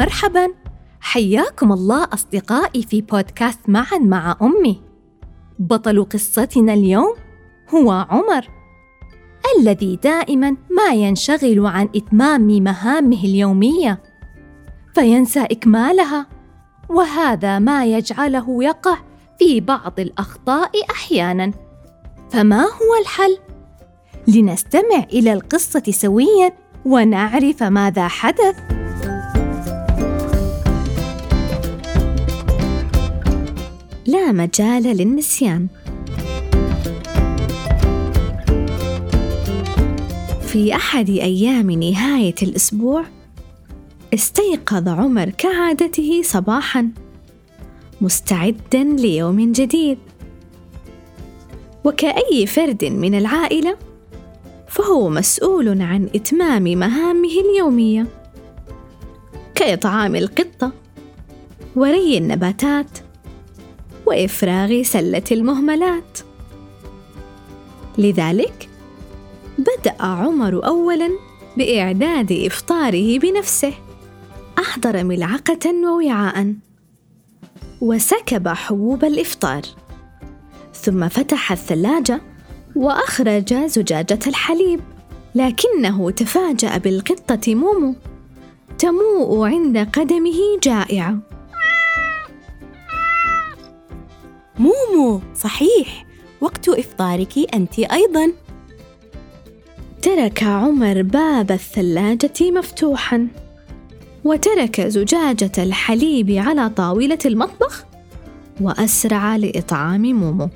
مرحبا. حياكم الله أصدقائي في بودكاست معا مع أمي. بطل قصتنا اليوم هو عمر الذي دائما ما ينشغل عن إتمام مهامه اليومية فينسى إكمالها وهذا ما يجعله يقع في بعض الأخطاء أحيانا. فما هو الحل؟ لنستمع إلى القصة سويا ونعرف ماذا حدث. لا مجال للنسيان. في أحد أيام نهاية الأسبوع استيقظ عمر كعادته صباحا مستعدا ليوم جديد. وكأي فرد من العائلة فهو مسؤول عن إتمام مهامه اليومية كإطعام القطة وري النباتات وإفراغ سلة المهملات. لذلك بدأ عمر أولاً بإعداد إفطاره بنفسه. أحضر ملعقة ووعاء. وسكب حبوب الإفطار. ثم فتح الثلاجة وأخرج زجاجة الحليب. لكنه تفاجأ بالقطة مومو. تموء عند قدمه جائعة مومو صحيح. وقت إفطارك أنت أيضا. ترك عمر باب الثلاجة مفتوحا. وترك زجاجة الحليب على طاولة المطبخ. وأسرع لإطعام مومو.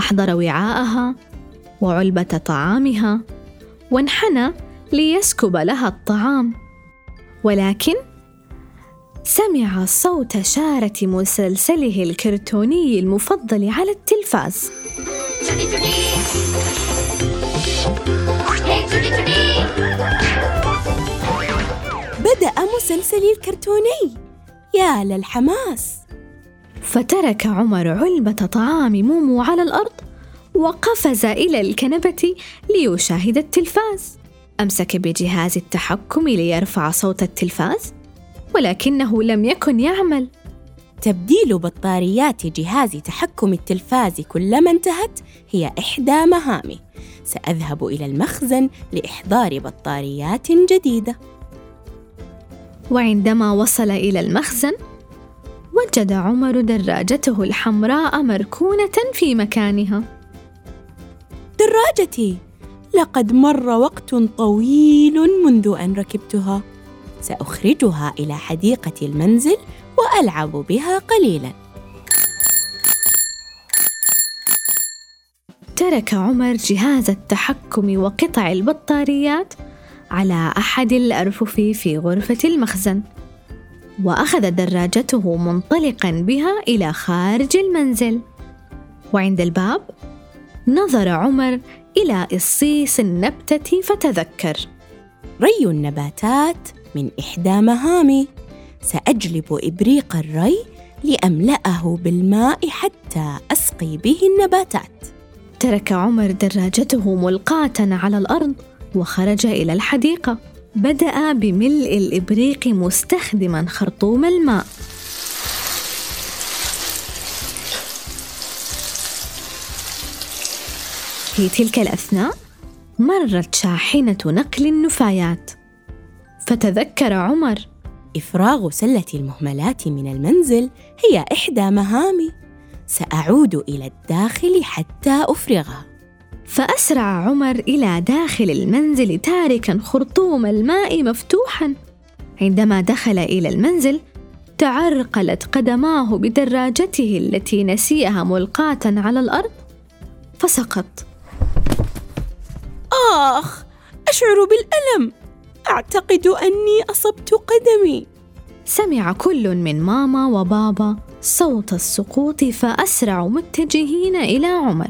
أحضر وعاءها وعلبة طعامها. وانحنى ليسكب لها الطعام. ولكن سمع صوت شارة مسلسله الكرتوني المفضل على التلفاز. بدأ مسلسلي الكرتوني. يا للحماس. فترك عمر علبة طعام مومو على الأرض وقفز إلى الكنبة ليشاهد التلفاز. أمسك بجهاز التحكم ليرفع صوت التلفاز. ولكنه لم يكن يعمل. تبديل بطاريات جهاز تحكم التلفاز كلما انتهت هي إحدى مهامي. سأذهب إلى المخزن لإحضار بطاريات جديدة. وعندما وصل إلى المخزن وجد عمر دراجته الحمراء مركونة في مكانها. دراجتي لقد مر وقت طويل منذ أن ركبتها. سأخرجها إلى حديقة المنزل وألعب بها قليلا. ترك عمر جهاز التحكم وقطع البطاريات على أحد الأرفف في غرفة المخزن وأخذ دراجته منطلقا بها إلى خارج المنزل. وعند الباب نظر عمر إلى إصيص النبتة فتذكر. ري النباتات من إحدى مهامي. سأجلب إبريق الري لأملأه بالماء حتى أسقي به النباتات. ترك عمر دراجته ملقاة على الأرض وخرج إلى الحديقة. بدأ بملء الإبريق مستخدما خرطوم الماء. في تلك الأثناء مرت شاحنة نقل النفايات. فتذكر عمر إفراغ سلة المهملات من المنزل هي إحدى مهامي. سأعود إلى الداخل حتى أفرغها فأسرع عمر إلى داخل المنزل تاركا خرطوم الماء مفتوحا. عندما دخل إلى المنزل تعرقلت قدماه بدراجته التي نسيها ملقاة على الأرض. فسقط. آخ أشعر بالألم. أعتقد أني أصبت قدمي. سمع كل من ماما وبابا صوت السقوط فأسرعوا متجهين إلى عمر.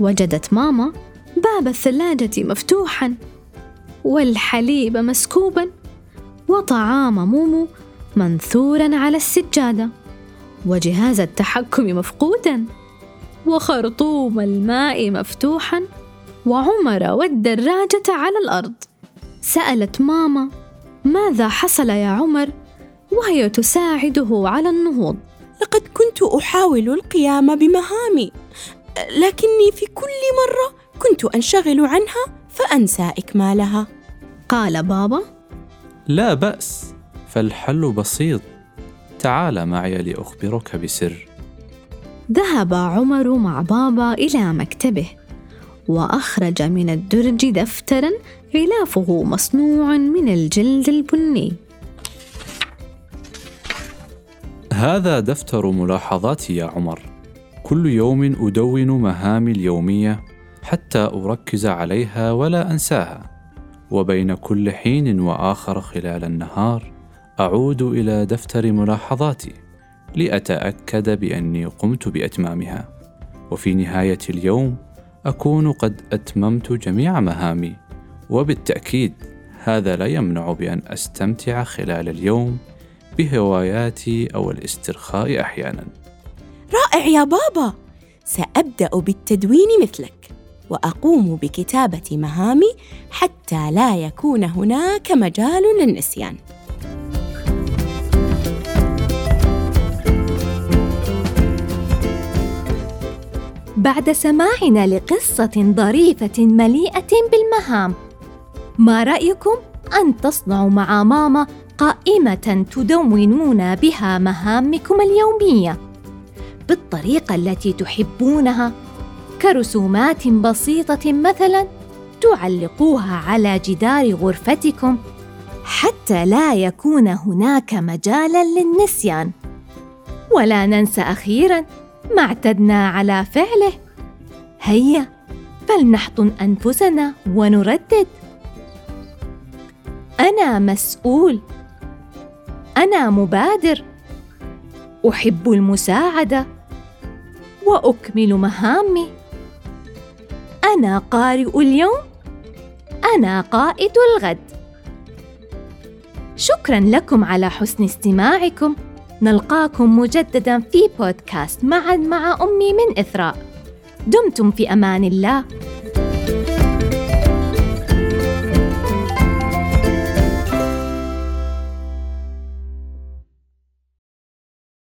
وجدت ماما باب الثلاجة مفتوحا والحليب مسكوبا وطعام مومو منثورا على السجادة وجهاز التحكم مفقودا وخرطوم الماء مفتوحا وعمر والدراجة على الأرض. سألت ماما ماذا حصل يا عمر؟ وهي تساعده على النهوض. لقد كنت أحاول القيام بمهامي لكني في كل مرة كنت أنشغل عنها فأنسى إكمالها. قال بابا لا بأس فالحل بسيط. تعال معي لأخبرك بسر. ذهب عمر مع بابا إلى مكتبه. وأخرج من الدرج دفترا غلافه مصنوع من الجلد البني. هذا دفتر ملاحظاتي يا عمر. كل يوم أدون مهامي اليومية حتى أركز عليها ولا أنساها. وبين كل حين وآخر خلال النهار أعود إلى دفتر ملاحظاتي لأتأكد بأني قمت بأتمامها. وفي نهاية اليوم أكون قد أتممت جميع مهامي وبالتأكيد هذا لا يمنع بأن أستمتع خلال اليوم بهواياتي أو الاسترخاء أحيانا. رائع يا بابا! سأبدأ بالتدوين مثلك وأقوم بكتابة مهامي حتى لا يكون هناك مجال للنسيان. بعد سماعنا لقصة ظريفة مليئة بالمهام. ما رأيكم أن تصنعوا مع ماما قائمة تدونون بها مهامكم اليومية؟ بالطريقة التي تحبونها. كرسومات بسيطة مثلا تعلقوها على جدار غرفتكم حتى لا يكون هناك مجالا للنسيان. ولا ننسى أخيرا ما اعتدنا على فعله. هيا فلنحضن أنفسنا ونردد. أنا مسؤول. أنا مبادر. أحب المساعدة. وأكمل مهامي. أنا قارئ اليوم. أنا قائد الغد. شكرا لكم على حسن استماعكم. نلقاكم مجددا في بودكاست معا مع أمي من إثراء. دمتم في أمان الله.